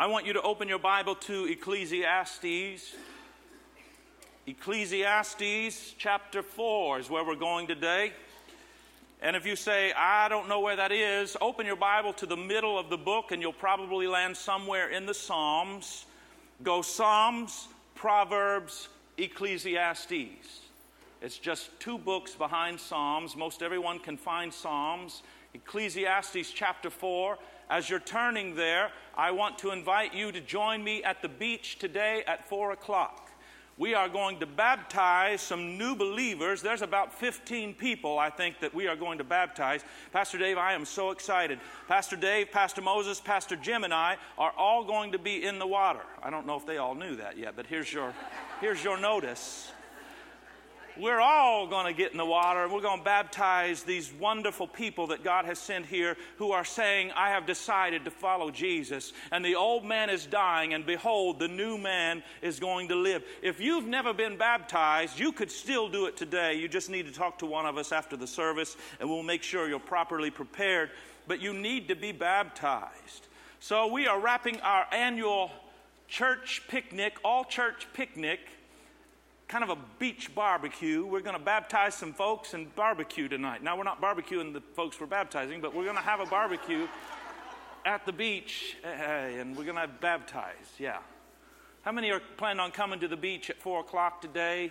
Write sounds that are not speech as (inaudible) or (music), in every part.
I want you to open your Bible to Ecclesiastes. Ecclesiastes chapter 4 is where we're going today. And if you say, I don't know where that is, open your Bible to the middle of the book and you'll probably land somewhere in the Psalms. Go Psalms, Proverbs, Ecclesiastes. It's just two books behind Psalms. Most everyone can find Psalms. Ecclesiastes chapter 4 as you're turning there, I want to invite you to join me at the beach today at 4 o'clock. We are going to baptize some new believers. There's about 15 people, I think, that we are going to baptize. Pastor Dave, I am so excited. Pastor Dave, Pastor Moses, Pastor Jim, and I are all going to be in the water. I don't know if they all knew that yet, but here's your, here's your notice we're all going to get in the water and we're going to baptize these wonderful people that God has sent here who are saying, I have decided to follow Jesus. And the old man is dying, and behold, the new man is going to live. If you've never been baptized, you could still do it today. You just need to talk to one of us after the service, and we'll make sure you're properly prepared. But you need to be baptized. So we are wrapping our annual church picnic, all church picnic kind of a beach barbecue. We're going to baptize some folks and barbecue tonight. Now, we're not barbecuing the folks we're baptizing, but we're going to have a barbecue at the beach and we're going to baptize. Yeah. How many are planning on coming to the beach at 4 o'clock today?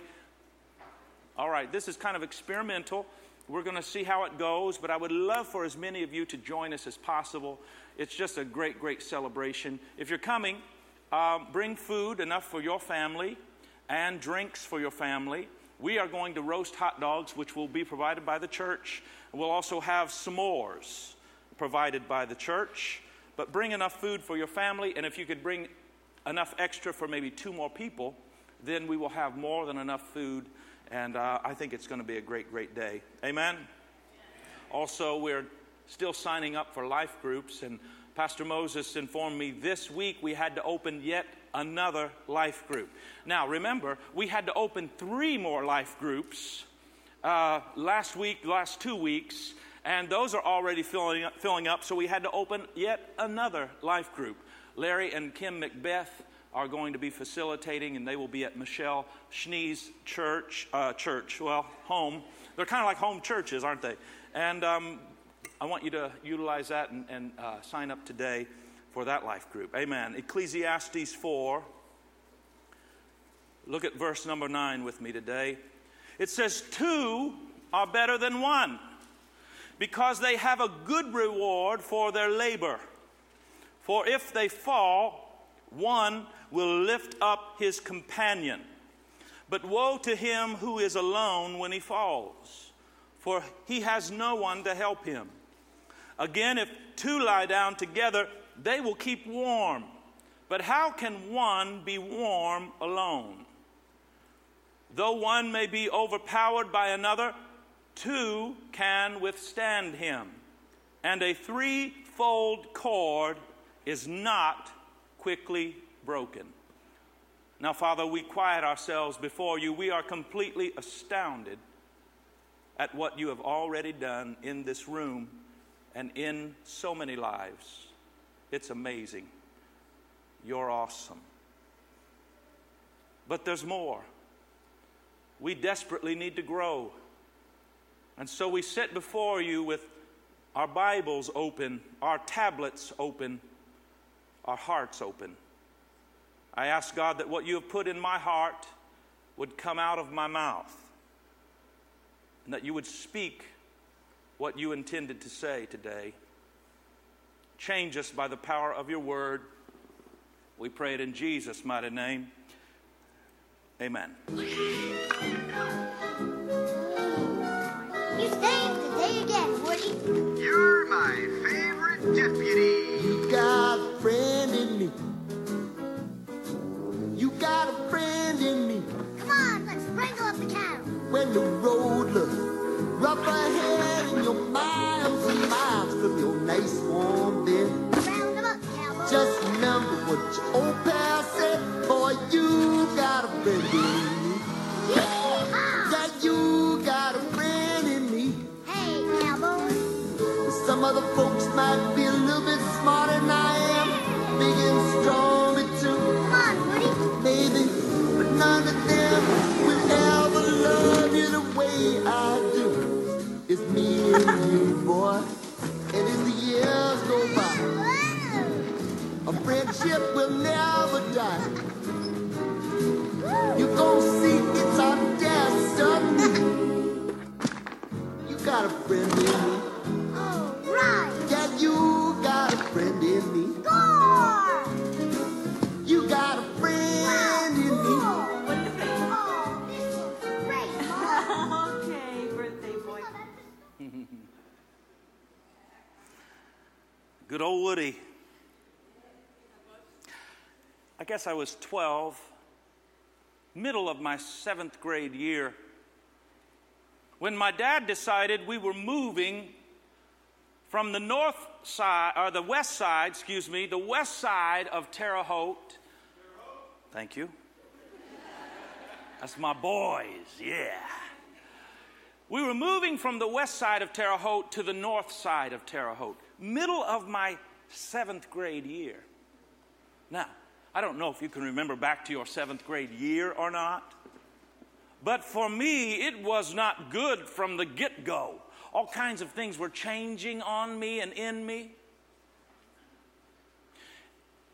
All right, this is kind of experimental. We're going to see how it goes, but I would love for as many of you to join us as possible. It's just a great, great celebration. If you're coming, um, bring food enough for your family and drinks for your family. We are going to roast hot dogs, which will be provided by the church. We'll also have s'mores provided by the church. But bring enough food for your family, and if you could bring enough extra for maybe two more people, then we will have more than enough food, and uh, I think it's going to be a great, great day. Amen? Also, we're still signing up for life groups, and Pastor Moses informed me this week we had to open yet another life group. Now, remember, we had to open three more life groups uh, last week, last two weeks, and those are already filling up, filling up, so we had to open yet another life group. Larry and Kim Macbeth are going to be facilitating, and they will be at Michelle Schnee's church, uh, church, well, home. They're kind of like home churches, aren't they? And um, I want you to utilize that and, and uh, sign up today for that life group. Amen. Ecclesiastes 4. Look at verse number 9 with me today. It says, Two are better than one because they have a good reward for their labor. For if they fall, one will lift up his companion. But woe to him who is alone when he falls, for he has no one to help him. Again, if two lie down together, they will keep warm. But how can one be warm alone? Though one may be overpowered by another, two can withstand him. And a threefold cord is not quickly broken. Now, Father, we quiet ourselves before you. We are completely astounded at what you have already done in this room and in so many lives. It's amazing. You're awesome. But there's more. We desperately need to grow. And so we sit before you with our Bibles open, our tablets open, our hearts open. I ask God that what you have put in my heart would come out of my mouth, and that you would speak what you intended to say today. Change us by the power of your word. We pray it in Jesus' mighty name. Amen. You saved the day again, Woody. You're my favorite deputy. You got a friend in me. You got a friend in me. Come on, let's sprinkle up the cattle. When the road looks rough ahead and you're miles vibes from your nice warm bed. Round up, cowboy. Just remember what your old pal said. Boy, you got a friend in me. Yeehaw! Yeah, you got a friend in me. Hey, cowboy. Some other folks might be a little bit smarter than I am. Big and strong, too. Come on, Woody. Maybe, but none of them will ever love you the way I do. It's me and (laughs) you boy. Guess I was 12, middle of my seventh grade year, when my dad decided we were moving from the north side, or the west side, excuse me, the west side of Terre Haute. Thank you. That's my boys, yeah. We were moving from the west side of Terre Haute to the north side of Terre Haute, middle of my seventh grade year. Now, I don't know if you can remember back to your seventh grade year or not, but for me, it was not good from the get go. All kinds of things were changing on me and in me.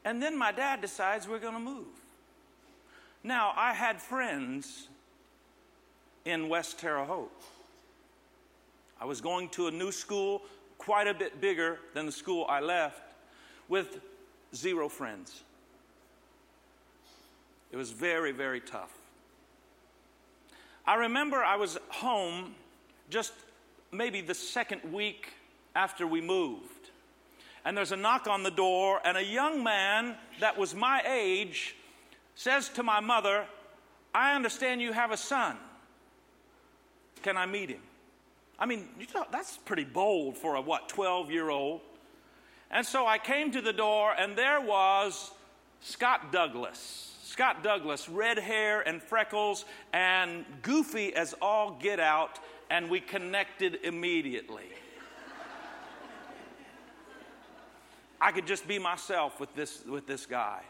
And then my dad decides we're going to move. Now, I had friends in West Terre Haute. I was going to a new school, quite a bit bigger than the school I left, with zero friends. It was very, very tough. I remember I was home just maybe the second week after we moved. And there's a knock on the door, and a young man that was my age says to my mother, I understand you have a son. Can I meet him? I mean, you know, that's pretty bold for a what, 12 year old? And so I came to the door, and there was Scott Douglas. Scott Douglas, red hair and freckles, and goofy as all get out, and we connected immediately. I could just be myself with this, with this guy.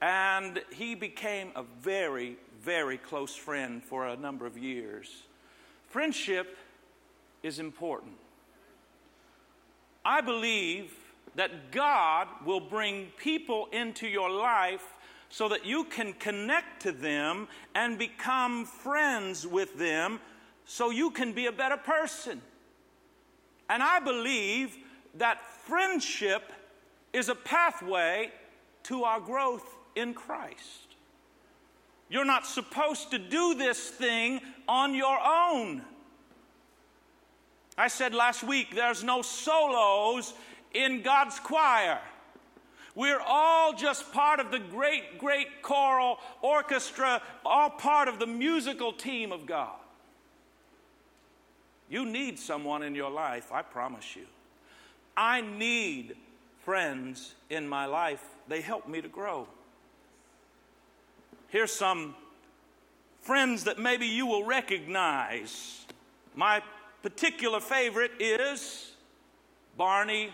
And he became a very, very close friend for a number of years. Friendship is important. I believe that God will bring people into your life so that you can connect to them and become friends with them so you can be a better person. And I believe that friendship is a pathway to our growth in Christ. You're not supposed to do this thing on your own. I said last week there's no solos in God's choir. We're all just part of the great, great choral orchestra, all part of the musical team of God. You need someone in your life, I promise you. I need friends in my life, they help me to grow. Here's some friends that maybe you will recognize. My particular favorite is Barney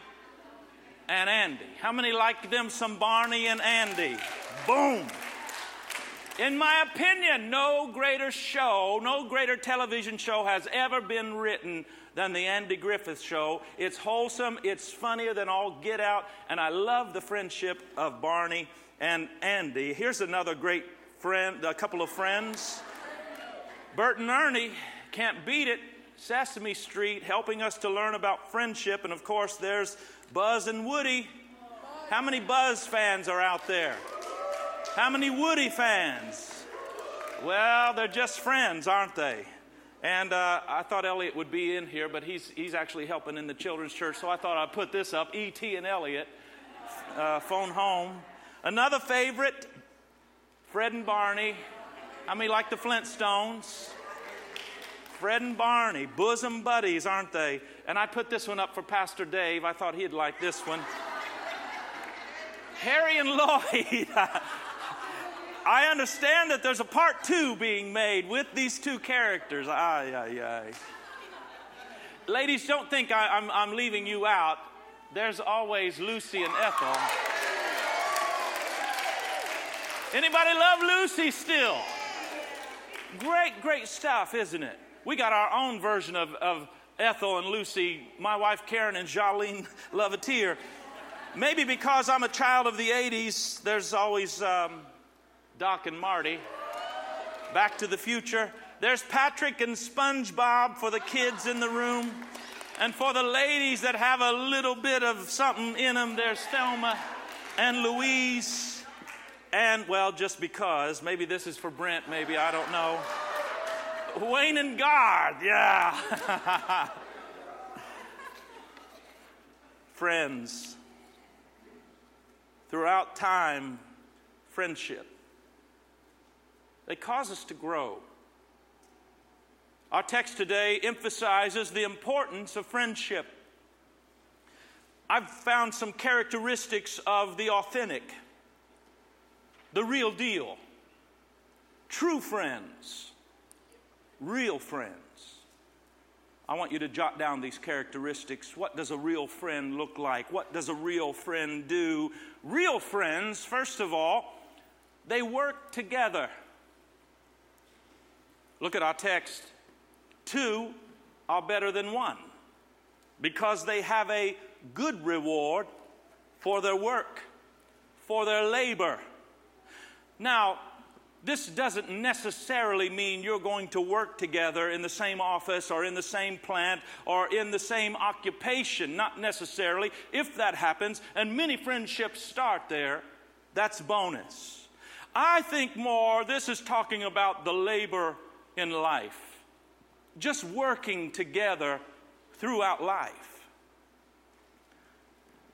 and Andy. How many like them some Barney and Andy? Boom. In my opinion, no greater show, no greater television show has ever been written than the Andy Griffith Show. It's wholesome, it's funnier than all get out, and I love the friendship of Barney and Andy. Here's another great friend, a couple of friends. Bert and Ernie can't beat it. Sesame Street, helping us to learn about friendship, and of course, there's Buzz and Woody. How many Buzz fans are out there? How many Woody fans? Well, they're just friends, aren't they? And uh, I thought Elliot would be in here, but he's, he's actually helping in the children's church, so I thought I'd put this up E.T. and Elliot, uh, phone home. Another favorite, Fred and Barney. I mean, like the Flintstones? Fred and Barney, bosom buddies, aren't they? And I put this one up for Pastor Dave. I thought he'd like this one. Harry and Lloyd. (laughs) I understand that there's a part two being made with these two characters. Ay, ay, ay. Ladies, don't think I, am I'm, I'm leaving you out. There's always Lucy and Ethel. Anybody love Lucy still? Great, great stuff, isn't it? We got our own version of, of Ethel and Lucy, my wife Karen and Jolene (laughs) Loveteer. Maybe because I'm a child of the 80s, there's always um, Doc and Marty. Back to the Future. There's Patrick and SpongeBob for the kids in the room. And for the ladies that have a little bit of something in them, there's Thelma and Louise. And, well, just because, maybe this is for Brent, maybe, I don't know. Wayne and Garth, yeah. (laughs) Friends, throughout time, friendship, they cause us to grow. Our text today emphasizes the importance of friendship. I've found some characteristics of the authentic, the real deal, true friends, real friends. I want you to jot down these characteristics. What does a real friend look like? What does a real friend do? Real friends, first of all, they work together. Look at our text. Two are better than one because they have a good reward for their work, for their labor. Now, this doesn't necessarily mean you're going to work together in the same office or in the same plant or in the same occupation. Not necessarily. If that happens, and many friendships start there, that's bonus. I think more, this is talking about the labor in life, just working together throughout life.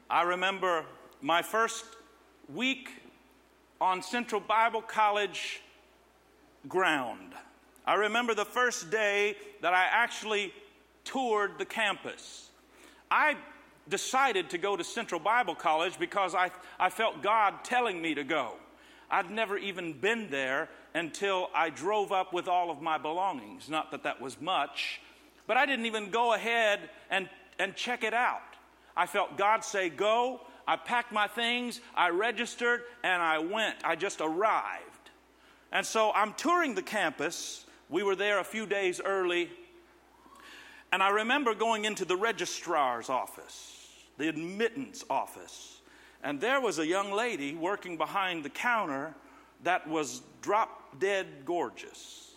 I remember my first week on Central Bible College ground. I remember the first day that I actually toured the campus. I decided to go to Central Bible College because I, I felt God telling me to go. I'd never even been there until I drove up with all of my belongings. Not that that was much, but I didn't even go ahead and, and check it out. I felt God say, Go. I packed my things, I registered, and I went. I just arrived. And so I'm touring the campus. We were there a few days early. And I remember going into the registrar's office, the admittance office. And there was a young lady working behind the counter that was drop dead gorgeous.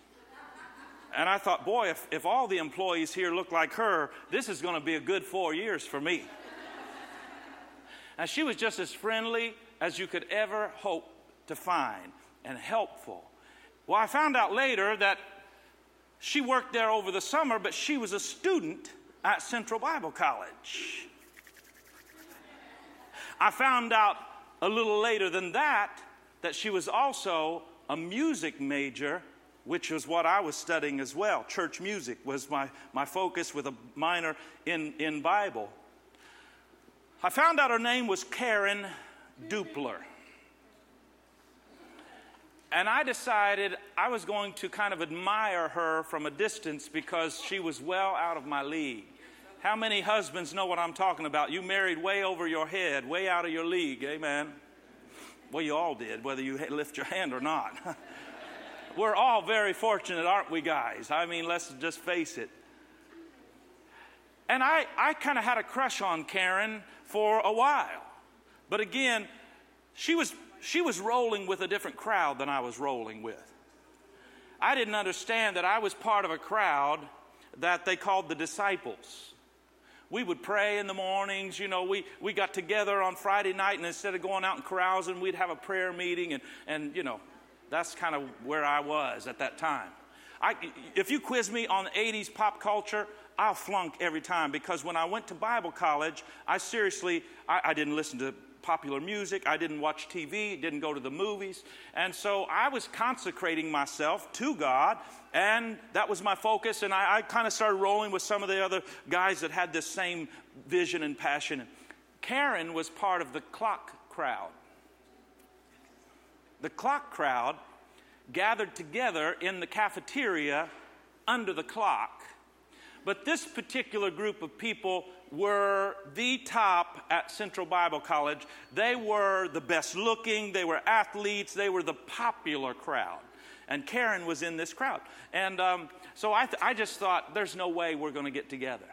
And I thought, boy, if, if all the employees here look like her, this is going to be a good four years for me. And she was just as friendly as you could ever hope to find and helpful. Well, I found out later that she worked there over the summer, but she was a student at Central Bible College. I found out a little later than that that she was also a music major, which was what I was studying as well. Church music was my, my focus with a minor in, in Bible. I found out her name was Karen Dupler. And I decided I was going to kind of admire her from a distance because she was well out of my league. How many husbands know what I'm talking about? You married way over your head, way out of your league, amen? Well, you all did, whether you lift your hand or not. (laughs) We're all very fortunate, aren't we, guys? I mean, let's just face it. And I, I kind of had a crush on Karen for a while. But again, she was, she was rolling with a different crowd than I was rolling with. I didn't understand that I was part of a crowd that they called the disciples we would pray in the mornings. You know, we, we got together on Friday night, and instead of going out and carousing, we'd have a prayer meeting. And, and you know, that's kind of where I was at that time. I, if you quiz me on 80s pop culture, I'll flunk every time because when I went to Bible college, I seriously, I, I didn't listen to popular music. I didn't watch TV, didn't go to the movies. And so I was consecrating myself to God and that was my focus. And I, I kind of started rolling with some of the other guys that had this same vision and passion. Karen was part of the clock crowd. The clock crowd gathered together in the cafeteria under the clock. But this particular group of people were the top at Central Bible College. They were the best looking, they were athletes, they were the popular crowd and Karen was in this crowd. And um, so I, th- I just thought, there's no way we're going to get together.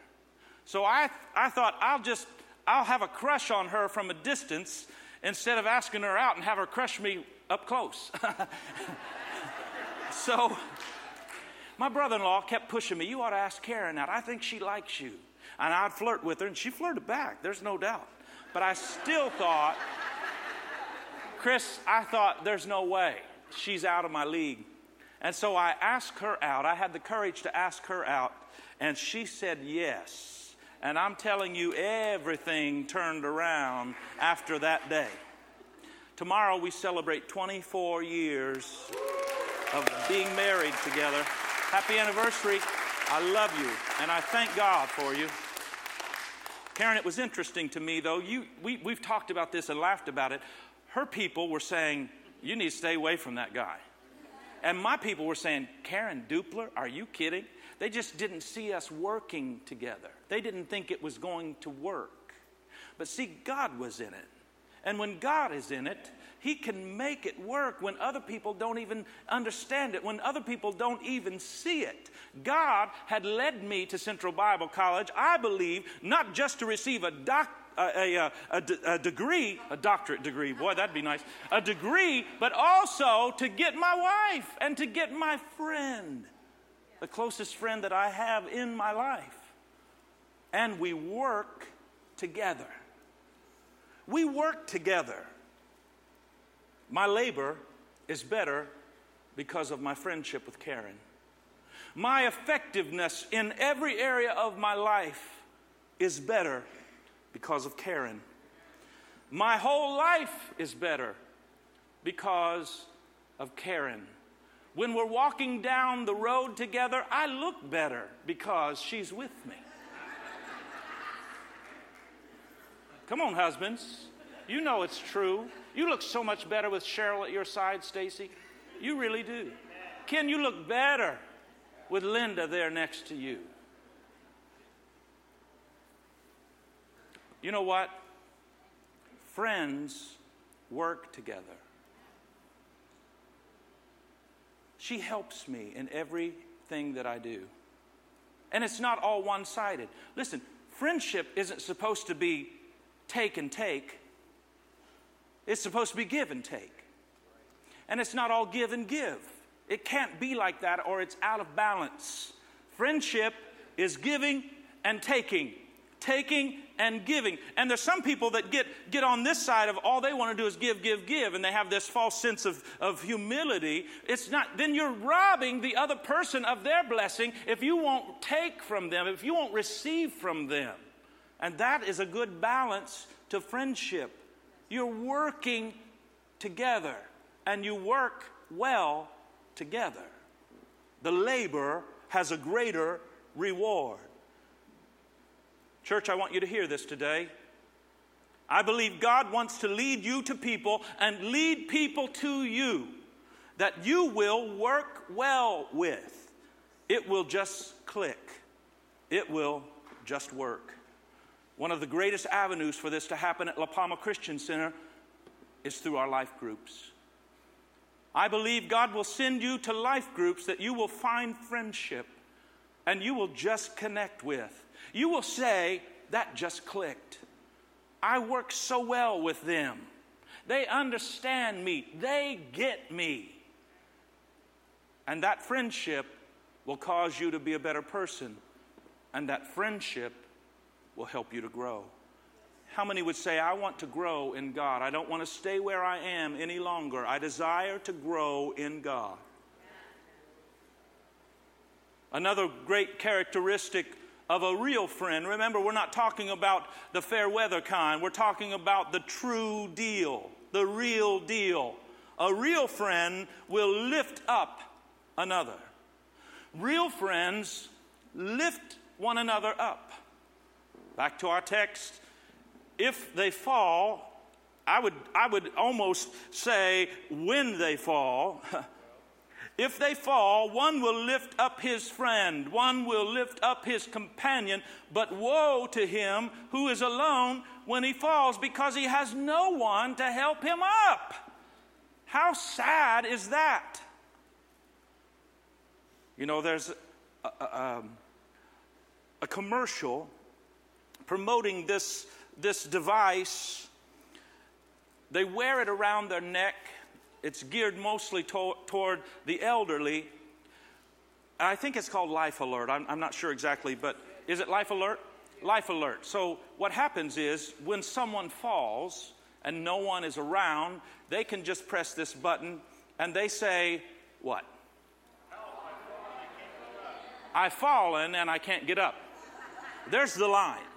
So I, I thought, I'll just, I'll have a crush on her from a distance instead of asking her out and have her crush me up close. (laughs) so my brother in law kept pushing me, You ought to ask Karen out. I think she likes you. And I'd flirt with her, and she flirted back, there's no doubt. But I still thought, Chris, I thought, there's no way. She's out of my league. And so I asked her out. I had the courage to ask her out, and she said yes. And I'm telling you, everything turned around after that day. Tomorrow we celebrate 24 years of being married together. Happy anniversary. I love you, and I thank God for you. Karen, it was interesting to me, though. You, we, we've talked about this and laughed about it. Her people were saying, You need to stay away from that guy. And my people were saying, Karen Dupler, are you kidding? They just didn't see us working together. They didn't think it was going to work. But see, God was in it. And when God is in it, He can make it work when other people don't even understand it, when other people don't even see it. God had led me to Central Bible College, I believe, not just to receive a degree, a doctorate degree, boy, that'd be nice, a degree, but also to get my wife and to get my friend, the closest friend that I have in my life. And we work together. We work together. My labor is better because of my friendship with Karen. My effectiveness in every area of my life is better because of Karen. My whole life is better because of Karen. When we're walking down the road together, I look better because she's with me. Come on, husbands. You know it's true. You look so much better with Cheryl at your side, Stacy. You really do. Ken, you look better with Linda there next to you. You know what? Friends work together. She helps me in everything that I do. And it's not all one sided. Listen, friendship isn't supposed to be take and take, it's supposed to be give and take. And it's not all give and give. It can't be like that or it's out of balance. Friendship is giving and taking taking and giving. And there's some people that get, get on this side of all they want to do is give, give, give, and they have this false sense of, of humility. It's not, then you're robbing the other person of their blessing if you won't take from them, if you won't receive from them. And that is a good balance to friendship. You're working together, and you work well together. The labor has a greater reward. Church, I want you to hear this today. I believe God wants to lead you to people and lead people to you that you will work well with. It will just click, it will just work. One of the greatest avenues for this to happen at La Palma Christian Center is through our life groups. I believe God will send you to life groups that you will find friendship and you will just connect with you will say, That just clicked. I work so well with them. They understand me, they get me. And that friendship will cause you to be a better person, and that friendship will help you to grow. How many would say, I want to grow in God? I don't want to stay where I am any longer. I desire to grow in God. Another great characteristic of a real friend. Remember, we're not talking about the fair weather kind, we're talking about the true deal, the real deal. A real friend will lift up another. Real friends lift one another up. Back to our text. If they fall, I would, I would almost say when they fall, (laughs) If they fall, one will lift up his friend, one will lift up his companion, but woe to him who is alone when he falls because he has no one to help him up. How sad is that? You know, there's a, a, um, a commercial promoting this this device. They wear it around their neck. It's geared mostly to- toward the elderly. I think it's called Life Alert. I'm, I'm not sure exactly, but is it Life Alert? Life Alert. So, what happens is when someone falls and no one is around, they can just press this button and they say, What? I've fallen and I can't get up. There's the line.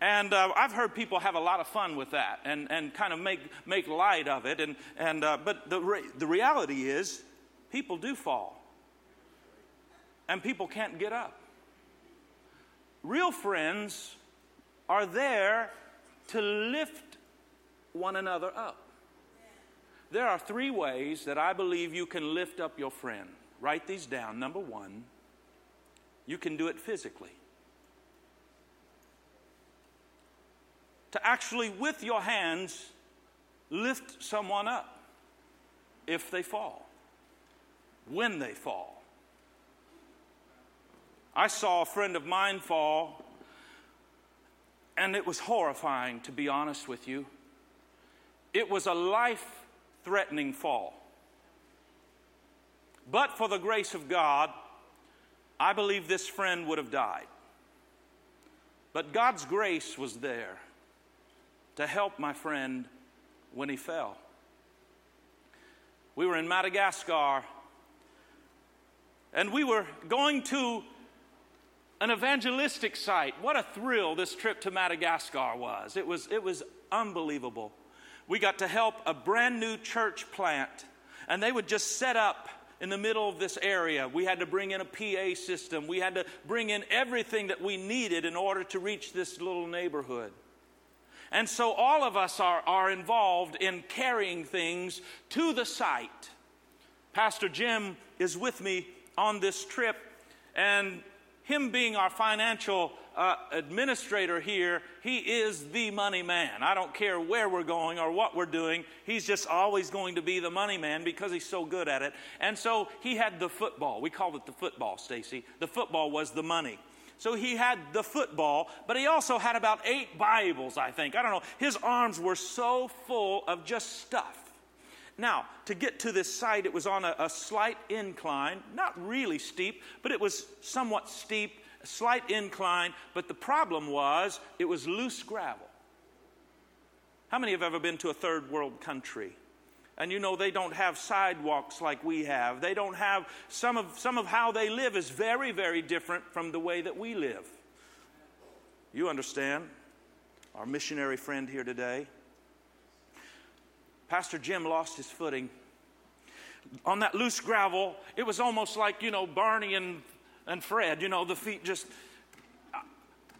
And uh, I've heard people have a lot of fun with that and, and kind of make, make light of it. And, and, uh, but the, re- the reality is, people do fall. And people can't get up. Real friends are there to lift one another up. There are three ways that I believe you can lift up your friend. Write these down. Number one, you can do it physically. To actually, with your hands, lift someone up if they fall, when they fall. I saw a friend of mine fall, and it was horrifying, to be honest with you. It was a life threatening fall. But for the grace of God, I believe this friend would have died. But God's grace was there to help my friend when he fell. We were in Madagascar and we were going to an evangelistic site. What a thrill this trip to Madagascar was. It was, it was unbelievable. We got to help a brand new church plant, and they would just set up in the middle of this area. We had to bring in a PA system. We had to bring in everything that we needed in order to reach this little neighborhood. And so all of us are, are involved in carrying things to the site. Pastor Jim is with me on this trip, and him being our financial uh, administrator here, he is the money man. I don't care where we're going or what we're doing, he's just always going to be the money man because he's so good at it. And so he had the football. We called it the football, Stacy. The football was the money. So he had the football, but he also had about eight Bibles, I think. I don't know. His arms were so full of just stuff. Now, to get to this site, it was on a, a, slight incline, not really steep, but it was somewhat steep, a slight incline. But the problem was it was loose gravel. How many have ever been to a third world country? And you know, they don't have sidewalks like we have. They don't have, some of, some of how they live is very, very different from the way that we live. You understand? Our missionary friend here today. Pastor Jim lost his footing. On that loose gravel, it was almost like, you know, Barney and, and Fred, you know, the feet just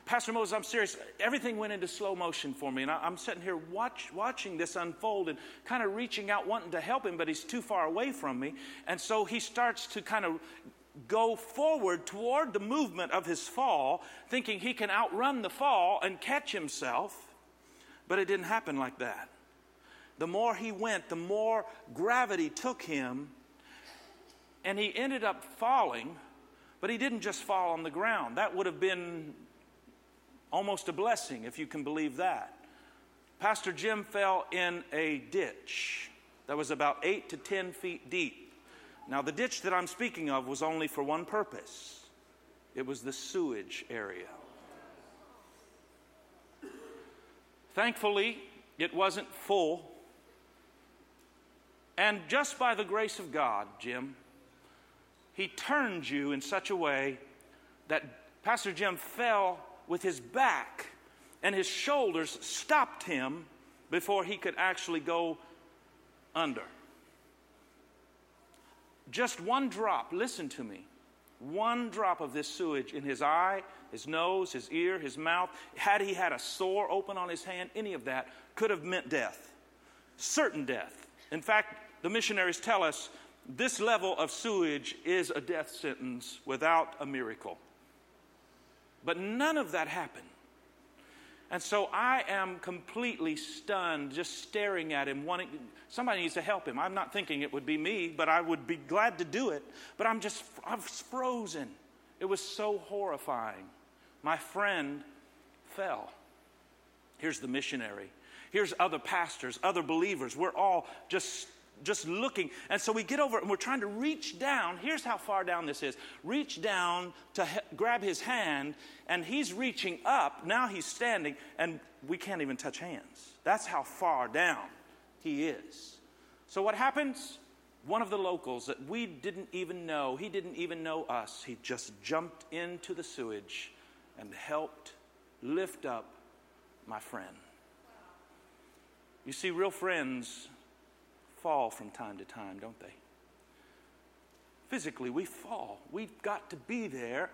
Pastor Moses, I'm serious. Everything went into slow motion for me. And I, am sitting here watch, watching this unfold and kind of reaching out, wanting to help him, but he's too far away from me. And so he starts to kind of go forward toward the movement of his fall, thinking he can outrun the fall and catch himself. But it didn't happen like that. The more he went, the more gravity took him, and he ended up falling. But he didn't just fall on the ground. That would have been Almost a blessing, if you can believe that. Pastor Jim fell in a ditch that was about eight to 10 feet deep. Now, the ditch that I'm speaking of was only for one purpose it was the sewage area. Thankfully, it wasn't full. And just by the grace of God, Jim, He turned you in such a way that Pastor Jim fell with his back, and his shoulders stopped him before he could actually go under. Just one drop, listen to me, one drop of this sewage in his eye, his nose, his ear, his mouth, had he had a sore open on his hand, any of that could have meant death. Certain death. In fact, the missionaries tell us this level of sewage is a death sentence without a miracle. But none of that happened. And so I am completely stunned just staring at him, wanting somebody needs to help him. I'm not thinking it would be me, but I would be glad to do it. But I'm just, I was frozen. It was so horrifying. My friend fell. Here's the missionary. Here's other pastors, other believers. We're all just just looking. And so we get over and we're trying to reach down. Here's how far down this is. Reach down to he- grab his hand and he's reaching up. Now he's standing and we can't even touch hands. That's how far down he is. So what happens? One of the locals that we didn't even know, he didn't even know us. He just jumped into the sewage and helped lift up my friend. You see, real friends fall from time to time, don't they? Physically, we fall. We've got to be there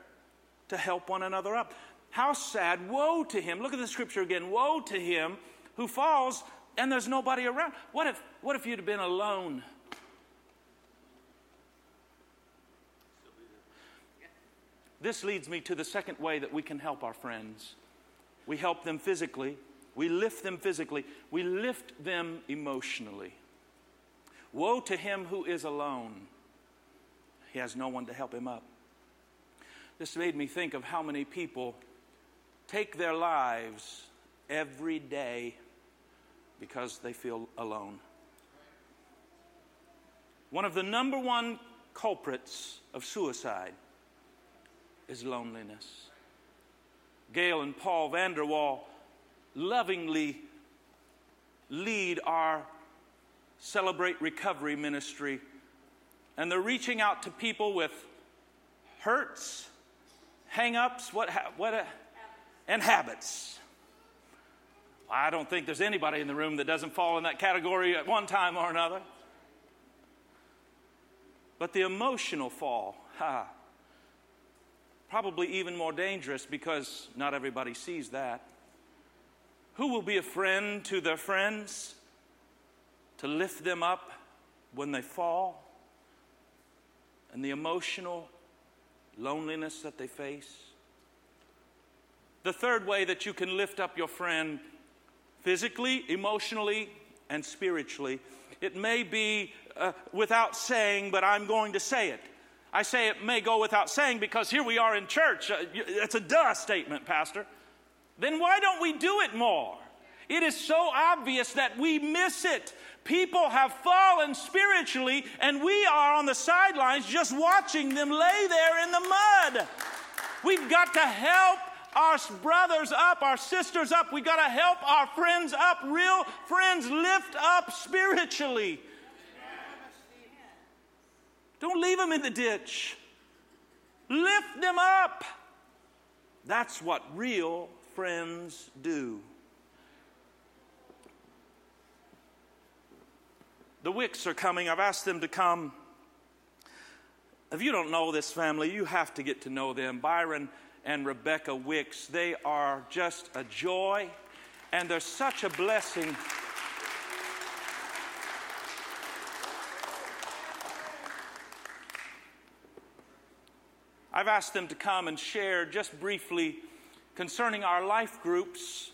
to help one another up. How sad, woe to him. Look at the scripture again. Woe to him who falls and there's nobody around. What if, what if you'd have been alone? This leads me to the second way that we can help our friends. We help them physically, we lift them physically, we lift them emotionally. Woe to him who is alone. He has no one to help him up. This made me think of how many people take their lives every day because they feel alone. One of the number one culprits of suicide is loneliness. Gail and Paul Vanderwall lovingly lead our Celebrate Recovery ministry, and they're reaching out to people with hurts, hang ups, what, what, uh, and habits. I don't think there's anybody in the room that doesn't fall in that category at one time or another. But the emotional fall, ha, probably even more dangerous because not everybody sees that. Who will be a friend to their friends to lift them up when they fall? And the emotional loneliness that they face. The third way that you can lift up your friend physically, emotionally, and spiritually. It may be uh, without saying, but I'm going to say it. I say it may go without saying because here we are in church. Uh, it's a duh statement, Pastor. Then why don't we do it more? It is so obvious that we miss it. People have fallen spiritually, and we are on the sidelines just watching them lay there in the mud. We've got to help our brothers up, our sisters up. We've got to help our friends up. Real friends lift up spiritually. Don't leave them in the ditch. Lift them up. That's what real friends do. The Wicks are coming. I've asked them to come. If you don't know this family, you have to get to know them. Byron and Rebecca Wicks. They are just a joy and they're such a blessing. I've asked them to come and share just briefly concerning our life groups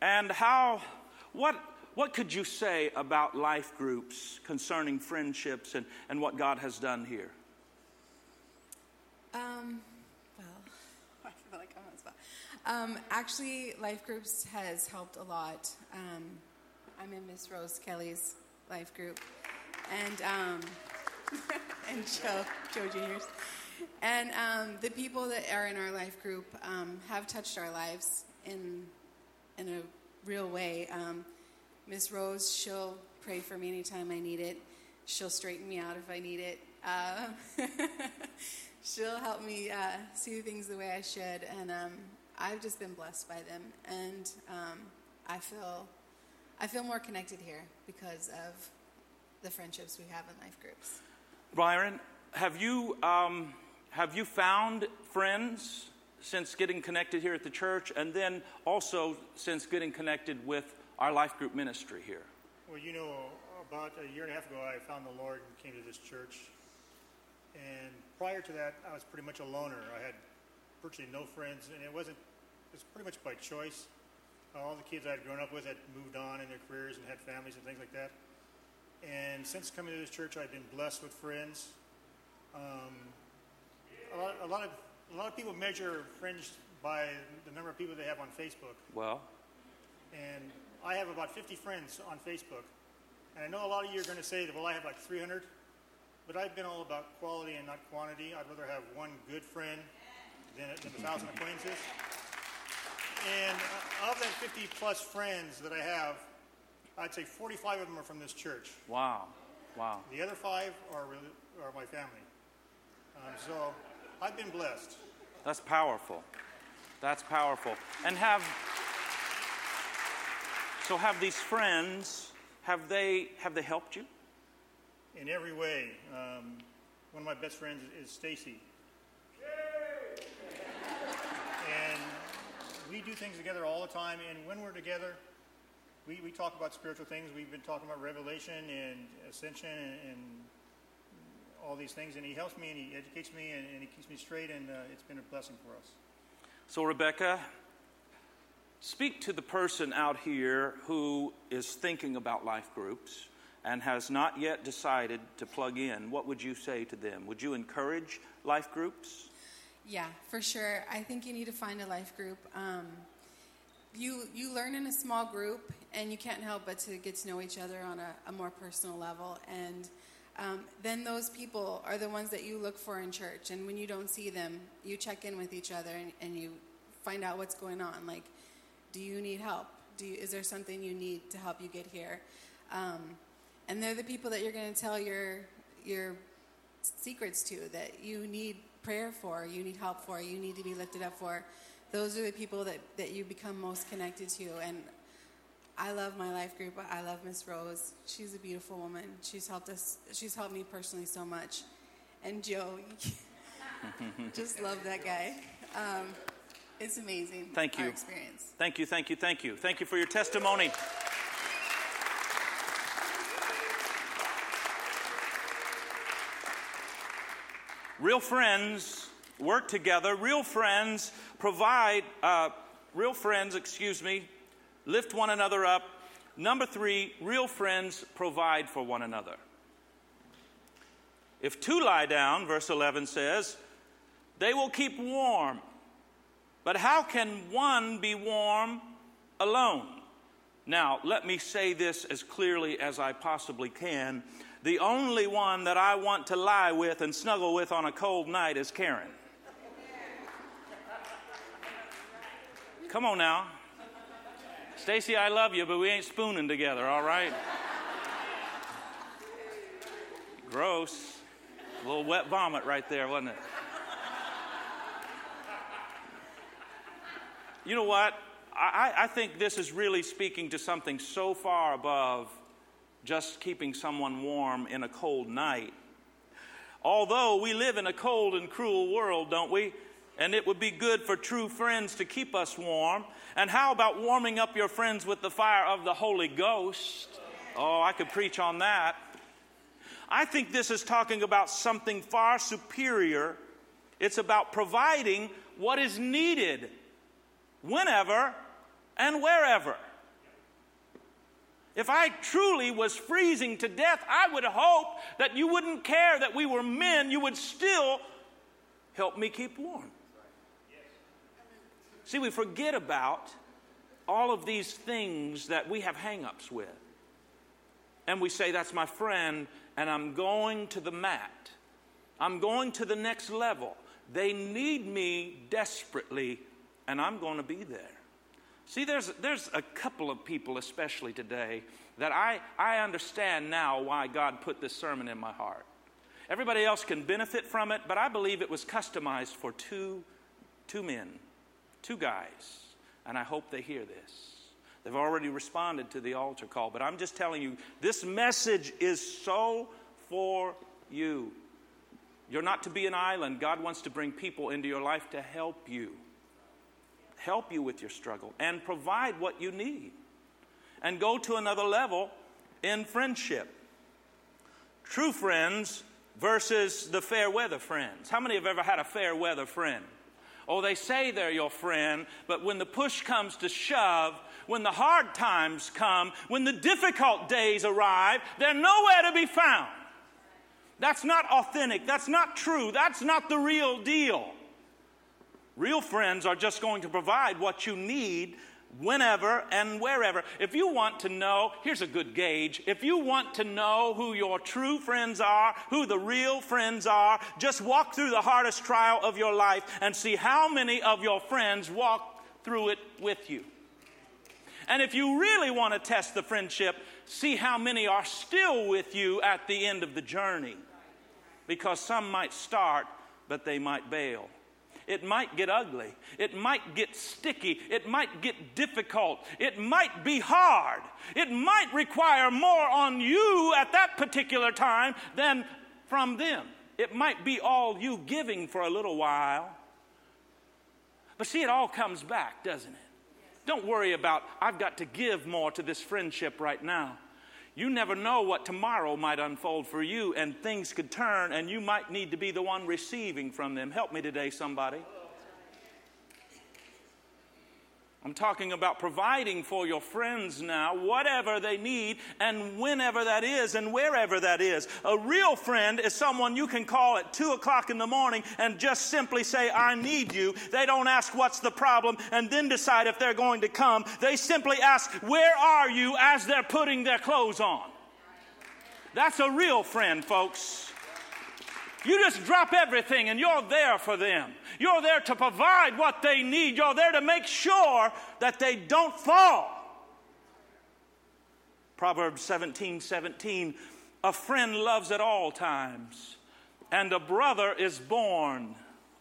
and how, what, what could you say about life groups concerning friendships and, and what God has done here? Um, (laughs) I feel like I'm on spot. Um, actually, life groups has helped a lot. Um, I'm in Miss Rose Kelly's life group, and um, (laughs) and Joe Joe Junior's, and um, the people that are in our life group um, have touched our lives in in a real way. Um, Miss Rose, she'll pray for me anytime I need it. She'll straighten me out if I need it. Uh, (laughs) she'll help me uh, see things the way I should, and um, I've just been blessed by them, and um, I feel I feel more connected here because of the friendships we have in life groups. Byron, have you um, have you found friends since getting connected here at the church, and then also since getting connected with our life group ministry here? Well, you know, about a year and a half ago, I found the Lord and came to this church. And prior to that, I was pretty much a loner. I had virtually no friends, and it wasn't. It was pretty much by choice. All the kids I had grown up with had moved on in their careers and had families and things like that. And since coming to this church, I've been blessed with friends. Um, a, lot, a lot of a lot of people measure friends by the number of people they have on Facebook. Well, And I have about 50 friends on Facebook. And I know a lot of you are going to say that, well, I have like 300. But I've been all about quality and not quantity. I'd rather have one good friend than, than a thousand acquaintances. And of that 50 plus friends that I have, I'd say 45 of them are from this church. wow. Wow. The other five are, really, are my family. Um, so I've been blessed. That's powerful. That's powerful. And have so have these friends have they have they helped you? in every way. Um, one of my best friends is Stacy. And we do things together all the time. And when we're together, we, we talk about spiritual things. We've been talking about revelation and ascension and, and all these things. And he helps me and he educates me and, and he keeps me straight. And uh, it's been a blessing for us. So Rebecca, speak to the person out here who is thinking about life groups and has not yet decided to plug in. What would you say to them? Would you encourage life groups? Yeah, for sure. I think you need to find a life group. Um, you you learn in a small group, and you can't help but to get to know each other on a, a more personal level. And um, then those people are the ones that you look for in church. And when you don't see them, you check in with each other and, and you find out what's going on. Like, do you need help? Do you, is there something you need to help you get here? Um, and they're the people that you're going to tell your your secrets to that you need prayer for, you need help for, you need to be lifted up for. Those are the people that, that you become most connected to. And I love my life group. I love Miss Rose. She's a beautiful woman. She's helped us. She's helped me personally so much. And Joe, (laughs) just love that guy. Um, it's amazing. Thank Our you. experience. Thank you, thank you, thank you. Thank you for your testimony. Real friends work together. Real friends provide, uh, real friends, excuse me, lift one another up. Number three, real friends provide for one another. If two lie down, verse 11 says, they will keep warm. But how can one be warm alone? Now, let me say this as clearly as I possibly can. The only one that I want to lie with and snuggle with on a cold night is Karen. Come on now. Stacy, I love you, but we ain't spooning together, all right? Gross. A little wet vomit right there, wasn't it? You know what? I, I think this is really speaking to something so far above just keeping someone warm in a cold night. Although we live in a cold and cruel world, don't we? And it would be good for true friends to keep us warm. And how about warming up your friends with the fire of the Holy Ghost? Oh, I could preach on that. I think this is talking about something far superior. It's about providing what is needed whenever and wherever. If I truly was freezing to death, I would hope that you wouldn't care that we were men. You would still help me keep warm. See, we forget about all of these things that we have hang ups with. And we say, That's my friend, and I'm going to the mat. I'm going to the next level. They need me desperately, and I'm going to be there. See, there's, there's a couple of people, especially today, that I, I understand now why God put this sermon in my heart. Everybody else can benefit from it, but I believe it was customized for two, two men, two guys, and I hope they hear this. They've already responded to the altar call, but I'm just telling you, this message is so for you. You're not to be an island. God wants to bring people into your life to help you help you with your struggle and provide what you need and go to another level in friendship. True friends versus the fair weather friends. How many have ever had a fair weather friend? Oh, they say they're your friend, but when the push comes to shove, when the hard times come, when the difficult days arrive, they're nowhere to be found. That's not authentic. That's not true. That's not the real deal. Real friends are just going to provide what you need whenever and wherever. If you want to know, here's a good gauge. If you want to know who your true friends are, who the real friends are, just walk through the hardest trial of your life and see how many of your friends walk through it with you. And if you really want to test the friendship, see how many are still with you at the end of the journey. Because some might start, but they might bail. It might get ugly. It might get sticky. It might get difficult. It might be hard. It might require more on you at that particular time than from them. It might be all you giving for a little while. But see, it all comes back, doesn't it? Don't worry about, I've got to give more to this friendship right now. You never know what tomorrow might unfold for you, and things could turn, and you might need to be the one receiving from them. Help me today, somebody. I'm talking about providing for your friends now, whatever they need, and whenever that is, and wherever that is. A real friend is someone you can call at 2 o'clock in the morning and just simply say, I need you. They don't ask what's the problem and then decide if they're going to come. They simply ask, Where are you as they're putting their clothes on? That's a real friend, folks. You just drop everything and you're there for them. You're there to provide what they need. You're there to make sure that they don't fall. Proverbs 17 17. A friend loves at all times, and a brother is born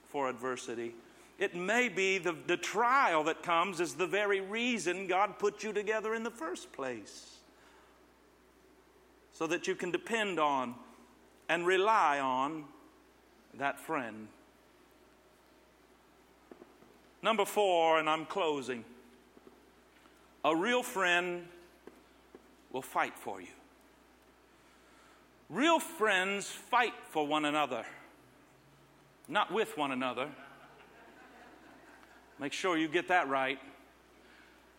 for adversity. It may be the, the trial that comes is the very reason God put you together in the first place. So that you can depend on and rely on that friend. Number four, and I'm closing. A real friend will fight for you. Real friends fight for one another, not with one another. Make sure you get that right.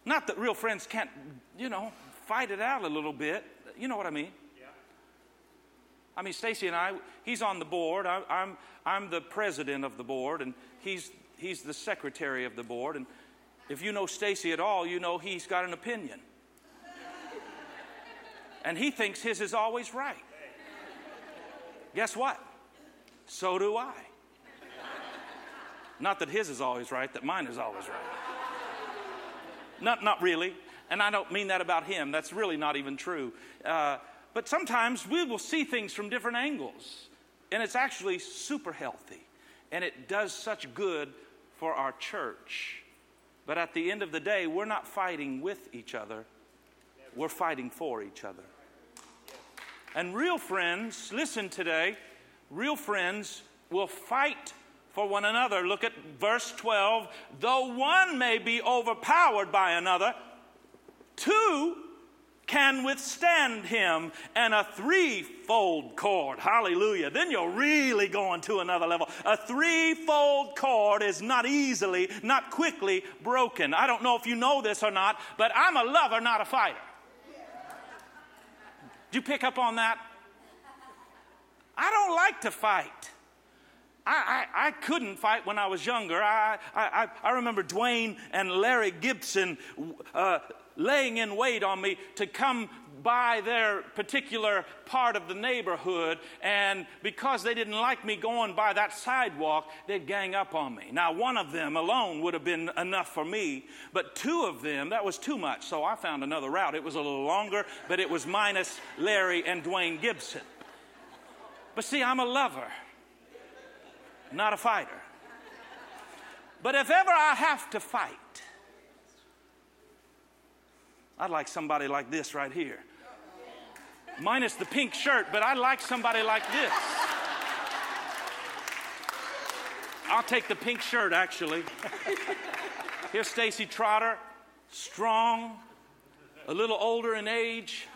Not that real friends can't, you know, fight it out a little bit. You know what I mean? I mean, Stacy and I, he's on the board. I, I'm, I'm the president of the board, and he's, he's the secretary of the board. And if you know Stacy at all, you know he's got an opinion. and he thinks his is always right. Guess what? So do I. Not that his is always right, that mine is always right. Not, not really. And I don't mean that about him. That's really not even true. Uh, but sometimes we will see things from different angles, and it's actually super healthy, and it does such good for our church. But at the end of the day, we're not fighting with each other, we're fighting for each other. And real friends, listen today, real friends will fight for one another. Look at verse 12. Though one may be overpowered by another, two can withstand him and a threefold cord. Hallelujah. Then you're really going to another level. A threefold cord is not easily, not quickly broken. I don't know if you know this or not, but I'm a lover, not a fighter. Do you pick up on that? I don't like to fight. I, I, I, couldn't fight when I was younger. I, I, I remember Dwayne and Larry Gibson uh, laying in wait on me to come by their particular part of the neighborhood, and because they didn't like me going by that sidewalk, they'd gang up on me. Now, one of them alone would have been enough for me, but two of them, that was too much, so I found another route. It was a little longer, but it was minus Larry and Dwayne Gibson. But see, I'm a lover, not a fighter. But if ever I have to fight, I'd like somebody like this right here. Minus the pink shirt, but I'd like somebody like this. I'll take the pink shirt, actually. Here's Stacy Trotter, strong, a little older in age.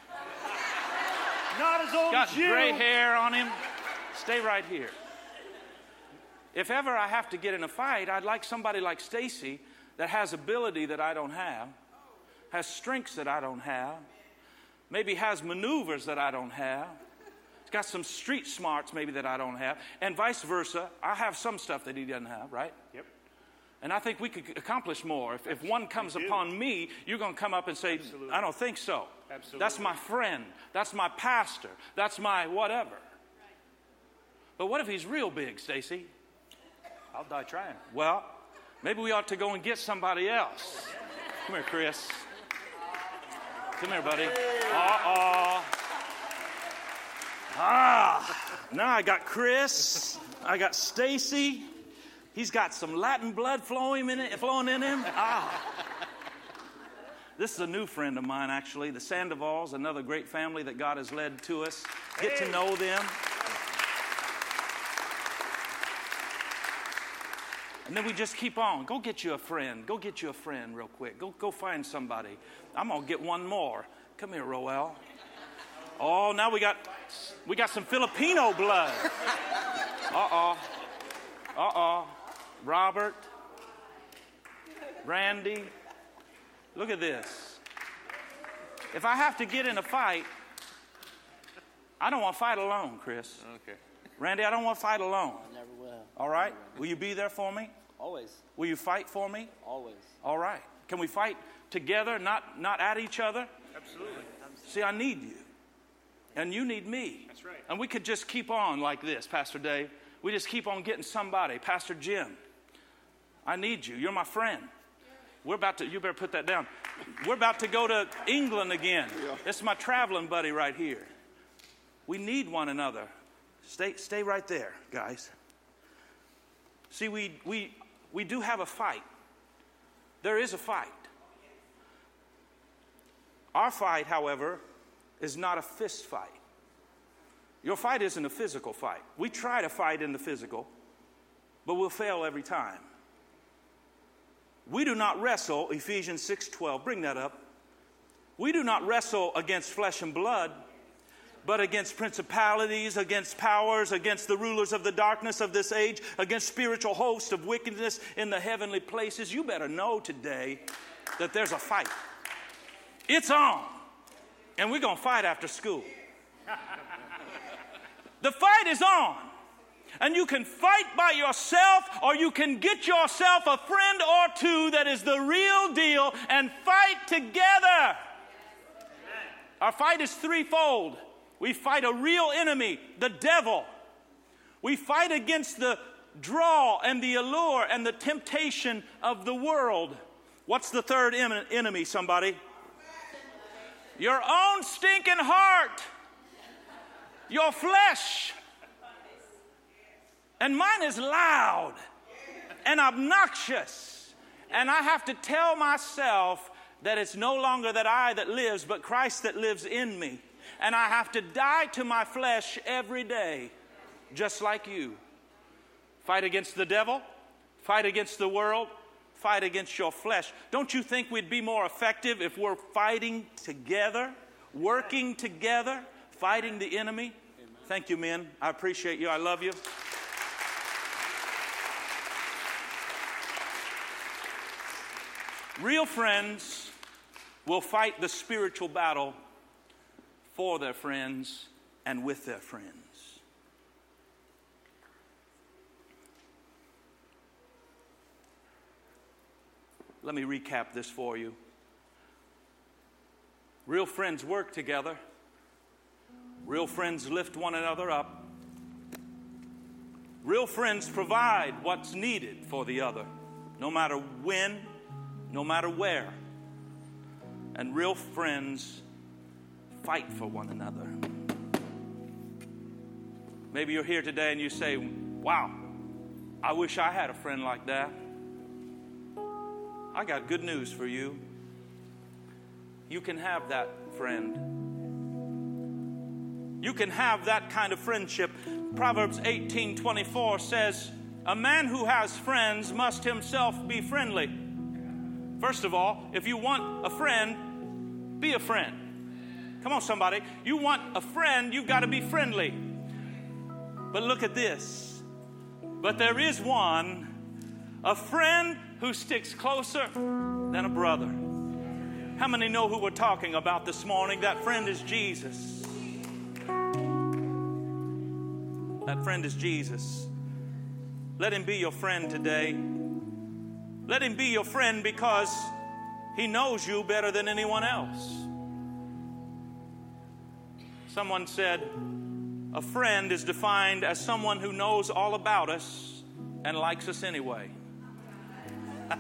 Not as old Got as you. Got gray hair on him. Stay right here. If ever I have to get in a fight, I'd like somebody like Stacy that has ability that I don't have has strengths that I don't have, maybe has maneuvers that I don't have. He's got some street smarts maybe that I don't have, and vice versa. I have some stuff that he doesn't have, right? Yep. And I think we could accomplish more. If, if one comes upon me, you're going to come up and say, I don't think so. Absolutely. That's my friend. That's my pastor. That's my whatever. But what if he's real big, Stacy? I'll die trying. Well, maybe we ought to go and get somebody else. Come here, Chris. Come here, buddy. Uh oh. Ah, now I got Chris. I got Stacy. He's got some Latin blood flowing in it, flowing in him. Ah. This is a new friend of mine, actually, the Sandovals, another great family that God has led to us. Get to know them. And then we just keep on. Go get you a friend. Go get you a friend real quick. Go, go find somebody. I'm gonna get one more. Come here, Roel. Oh, now we got we got some Filipino blood. Uh-oh. Uh-oh. Robert. Randy. Look at this. If I have to get in a fight, I don't want to fight alone, Chris. Okay. Randy, I don't want to fight alone. Never will. All right? Will you be there for me? Always. Will you fight for me? Always. All right. Can we fight together, not, not at each other? Absolutely. See, I need you. And you need me. That's right. And we could just keep on like this, Pastor Dave. We just keep on getting somebody. Pastor Jim, I need you. You're my friend. We're about to, you better put that down. We're about to go to England again. This is my traveling buddy right here. We need one another. Stay, stay right there, guys. See, we, we, we do have a fight. There is a fight. Our fight, however, is not a fist fight. Your fight isn't a physical fight. We try to fight in the physical, but we'll fail every time. We do not wrestle, Ephesians 6:12, bring that up. We do not wrestle against flesh and blood, but against principalities, against powers, against the rulers of the darkness of this age, against spiritual hosts of wickedness in the heavenly places. You better know today that there's a fight. It's on. And we're going to fight after school. (laughs) the fight is on. And you can fight by yourself, or you can get yourself a friend or two that is the real deal and fight together. Our fight is threefold. We fight a real enemy, the devil. We fight against the draw and the allure and the temptation of the world. What's the third em- enemy, somebody? Your own stinking heart, your flesh. And mine is loud and obnoxious. And I have to tell myself that it's no longer that I that lives, but Christ that lives in me. And I have to die to my flesh every day, just like you. Fight against the devil, fight against the world, fight against your flesh. Don't you think we'd be more effective if we're fighting together, working together, fighting the enemy? Thank you, men. I appreciate you. I love you. Real friends will fight the spiritual battle for their friends and with their friends. Let me recap this for you. Real friends work together. Real friends lift one another up. Real friends provide what's needed for the other, no matter when, no matter where. And real friends fight for one another. Maybe you're here today and you say, Wow, I wish I had a friend like that. I got good news for you. You can have that friend. You can have that kind of friendship. Proverbs 18 24 says, A man who has friends must himself be friendly. First of all, if you want a friend, be a friend. Come on, somebody. You want a friend, you've got to be friendly. But look at this. But there is one, a friend who sticks closer than a brother. How many know who we're talking about this morning? That friend is Jesus. That friend is Jesus. Let him be your friend today. Let him be your friend because he knows you better than anyone else. Someone said, a friend is defined as someone who knows all about us and likes us anyway. (laughs)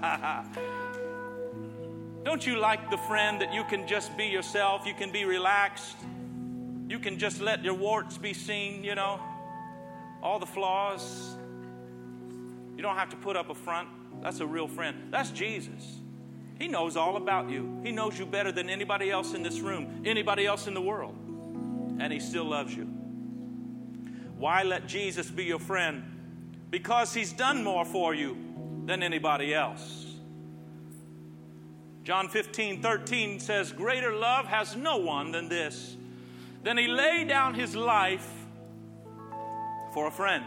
Don't you like the friend that you can just be yourself? You can be relaxed. You can just let your warts be seen, you know, all the flaws. You don't have to put up a front. That's a real friend. That's Jesus. He knows all about you. He knows you better than anybody else in this room, anybody else in the world. And He still loves you. Why let Jesus be your friend? Because He's done more for you than anybody else. John 15, 13 says, Greater love has no one than this, than he laid down his life for a friend.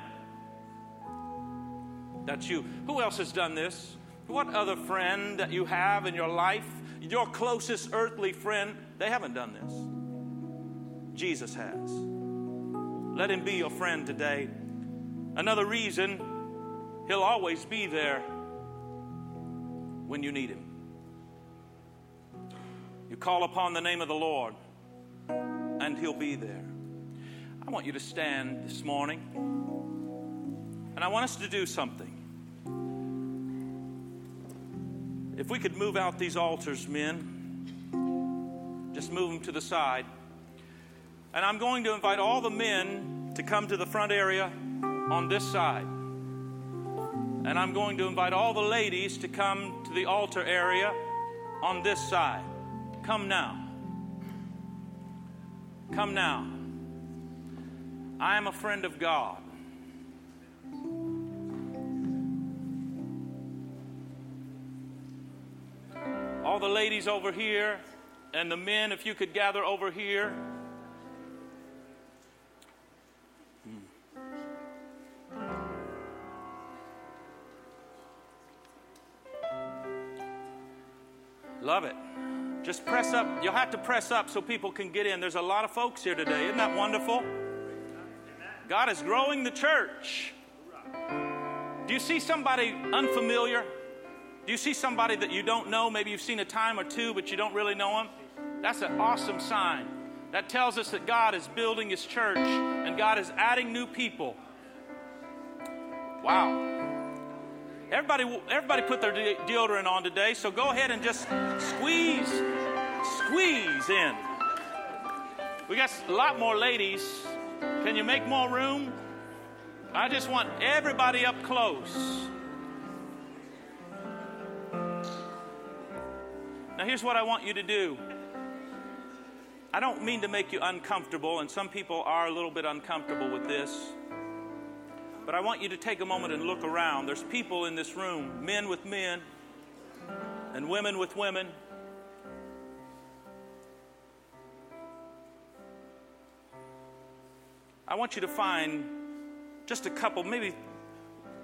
That's you. Who else has done this? What other friend that you have in your life, your closest earthly friend, they haven't done this. Jesus has. Let him be your friend today. Another reason, he'll always be there when you need him. You call upon the name of the Lord, and He'll be there. I want you to stand this morning, and I want us to do something. If we could move out these altars, men, just move them to the side. And I'm going to invite all the men to come to the front area on this side. And I'm going to invite all the ladies to come to the altar area on this side. Come now. Come now. I am a friend of God. All the ladies over here and the men, if you could gather over here. Love it. Just press up. You'll have to press up so people can get in. There's a lot of folks here today. Isn't that wonderful? God is growing the church. Do you see somebody unfamiliar? Do you see somebody that you don't know? Maybe you've seen a time or two, but you don't really know them? That's an awesome sign. That tells us that God is building His church and God is adding new people. Wow. Everybody, everybody put their de- deodorant on today, so go ahead and just squeeze, squeeze in. We got a lot more ladies. Can you make more room? I just want everybody up close. Now, here's what I want you to do. I don't mean to make you uncomfortable, and some people are a little bit uncomfortable with this. But I want you to take a moment and look around. There's people in this room, men with men, and women with women. I want you to find just a couple, maybe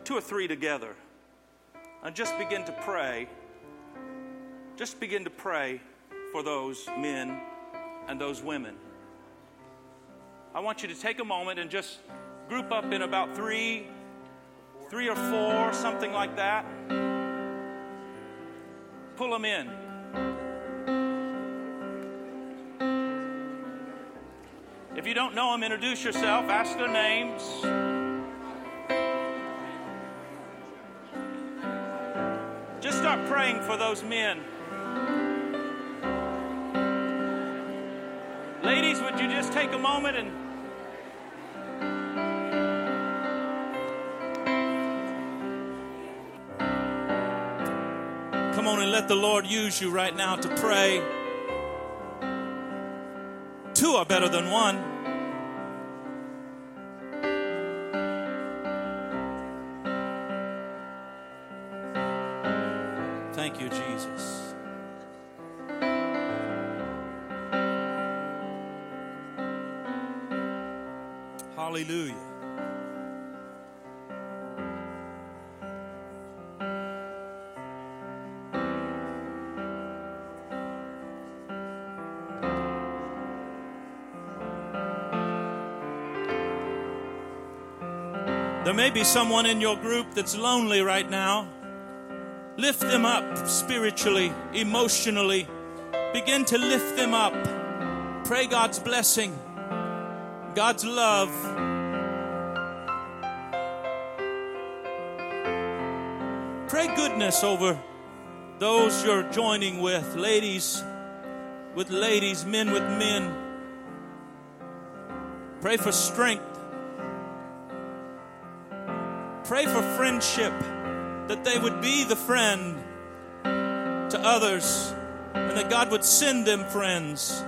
two or three together, and just begin to pray. Just begin to pray for those men and those women. I want you to take a moment and just group up in about three, three or four, something like that. Pull them in. If you don't know them, introduce yourself, ask their names. Just start praying for those men. Ladies, would you just take a moment and let the Lord use you right now to pray. Two are better than one. There may be someone in your group that's lonely right now. Lift them up spiritually, emotionally. Begin to lift them up. Pray God's blessing, God's love. Pray goodness over those you're joining with, ladies with ladies, men with men. Pray for strength. Pray for friendship, that they would be the friend to others, and that God would send them friends.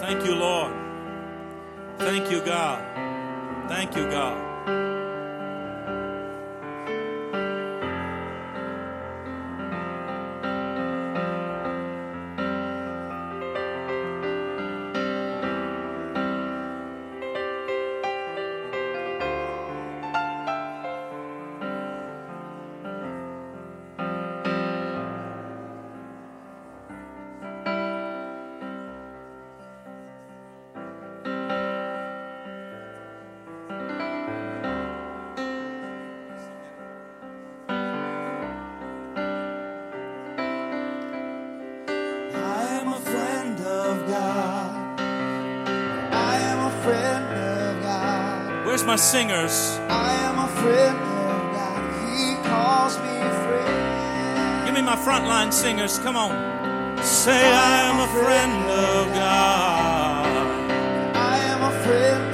Thank you, Lord. Thank you, God. Thank you, God. Singers? I am a friend of God. He calls me friend. Give me my frontline singers. Come on. Say, I am a friend of God. I am a friend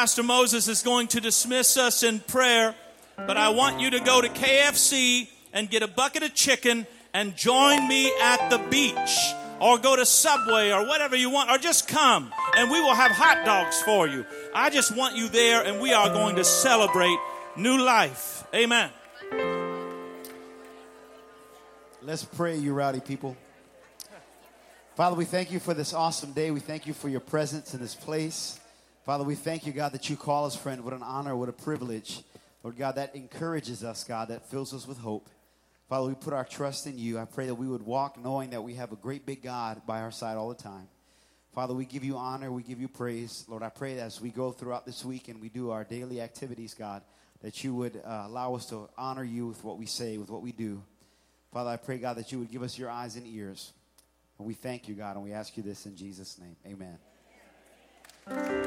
Pastor Moses is going to dismiss us in prayer, but I want you to go to KFC and get a bucket of chicken and join me at the beach or go to Subway or whatever you want or just come and we will have hot dogs for you. I just want you there and we are going to celebrate new life. Amen. Let's pray, you rowdy people. Father, we thank you for this awesome day. We thank you for your presence in this place. Father, we thank you, God, that you call us friend. What an honor, what a privilege. Lord God, that encourages us, God, that fills us with hope. Father, we put our trust in you. I pray that we would walk knowing that we have a great big God by our side all the time. Father, we give you honor, we give you praise. Lord, I pray that as we go throughout this week and we do our daily activities, God, that you would uh, allow us to honor you with what we say, with what we do. Father, I pray, God, that you would give us your eyes and ears. And we thank you, God, and we ask you this in Jesus' name. Amen. Thank you.